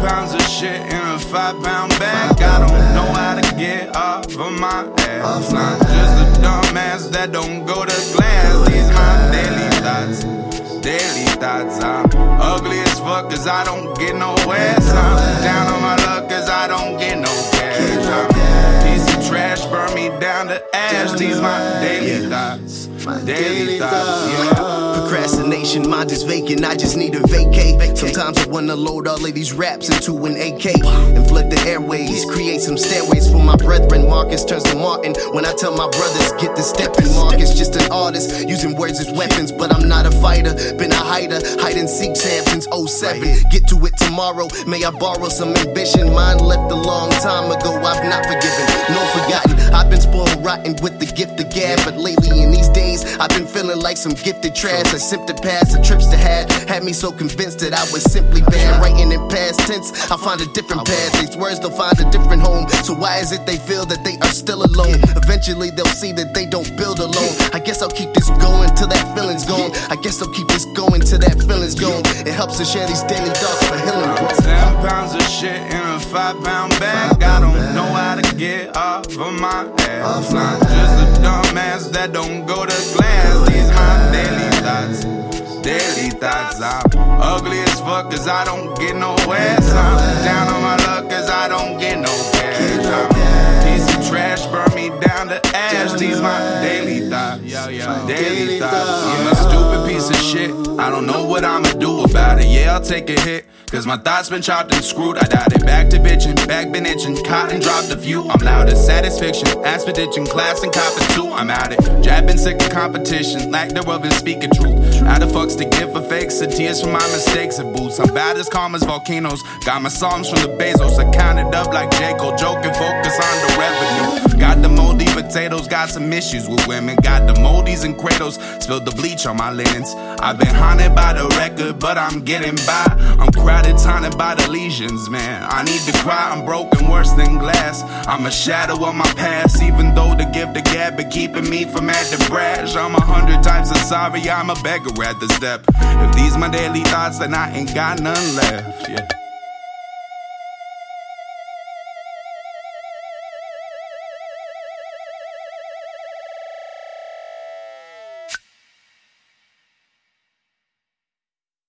pounds of shit in a five pound bag. I don't off of my ass. Not just a dumbass that don't go to class. These my daily thoughts, daily thoughts. I'm ugly as fuck cause I don't get no ass. I'm to. These my daily thoughts, My daily thoughts. Yeah. Procrastination, mind is vacant, I just need a vacate. Sometimes I wanna load all of these raps into an AK and flood the airways. Create some stairways for my brethren. Marcus turns to Martin when I tell my brothers, get the stepping. Marcus just an artist, using words as weapons, but I'm not a fighter. Been a hider, hide and seek champ since 07. Get to it tomorrow, may I borrow some ambition. Mine left a long time ago, I've not forgiven, no forgotten. I've been spoiled rotten with the gift of gab, but lately in these days, I've been feeling like some gifted trash. I simped past the trips to had had me so convinced that I was simply bad. Writing in past tense, I find a different path. These words they'll find a different home. So why is it they feel that they are still alone? Eventually they'll see that they don't build alone. I guess I'll keep this going till that feeling's gone. I guess I'll keep this going till that feeling's gone. It helps to share these daily thoughts for healing. Ten pounds of shit in a five pound bag. I don't know how to get off of my ass. Not just a dumbass that don't go to class. These my daily thoughts, daily thoughts. I'm ugly as fuck cause I don't get no ass. I'm down on my luck cause I don't get no cash. I'm piece of trash, burn me down to ash. These my daily thoughts, daily thoughts. I'm a stupid piece of shit. I don't know what I'ma do about it. Yeah, I'll take a hit. Cause my thoughts been chopped and screwed. I died it back to bitching, back been itching. Cotton dropped a few. I'm loud as satisfaction. Aspedition, class and copper too. I'm at it. Jabbing sick of competition. Lack thereof and speaking truth. Out of fucks to give for fakes and tears for my mistakes and boots. I'm bad as calm as volcanoes. Got my songs from the Bezos. I counted up like J. Cole. Joking, focus on the revenue. Got the moldy potatoes, got some issues with women. Got the moldies and cradles. Spilled the bleach on my linens. I've been haunted by the record, but I'm getting by. I'm crowded, taunted by the lesions, man. I need to cry, I'm broken, worse than glass. I'm a shadow of my past, even though the gift of gab been keeping me from at the brash. I'm a hundred times as sorry, I'm a beggar at the step. If these my daily thoughts, then I ain't got none left, yeah.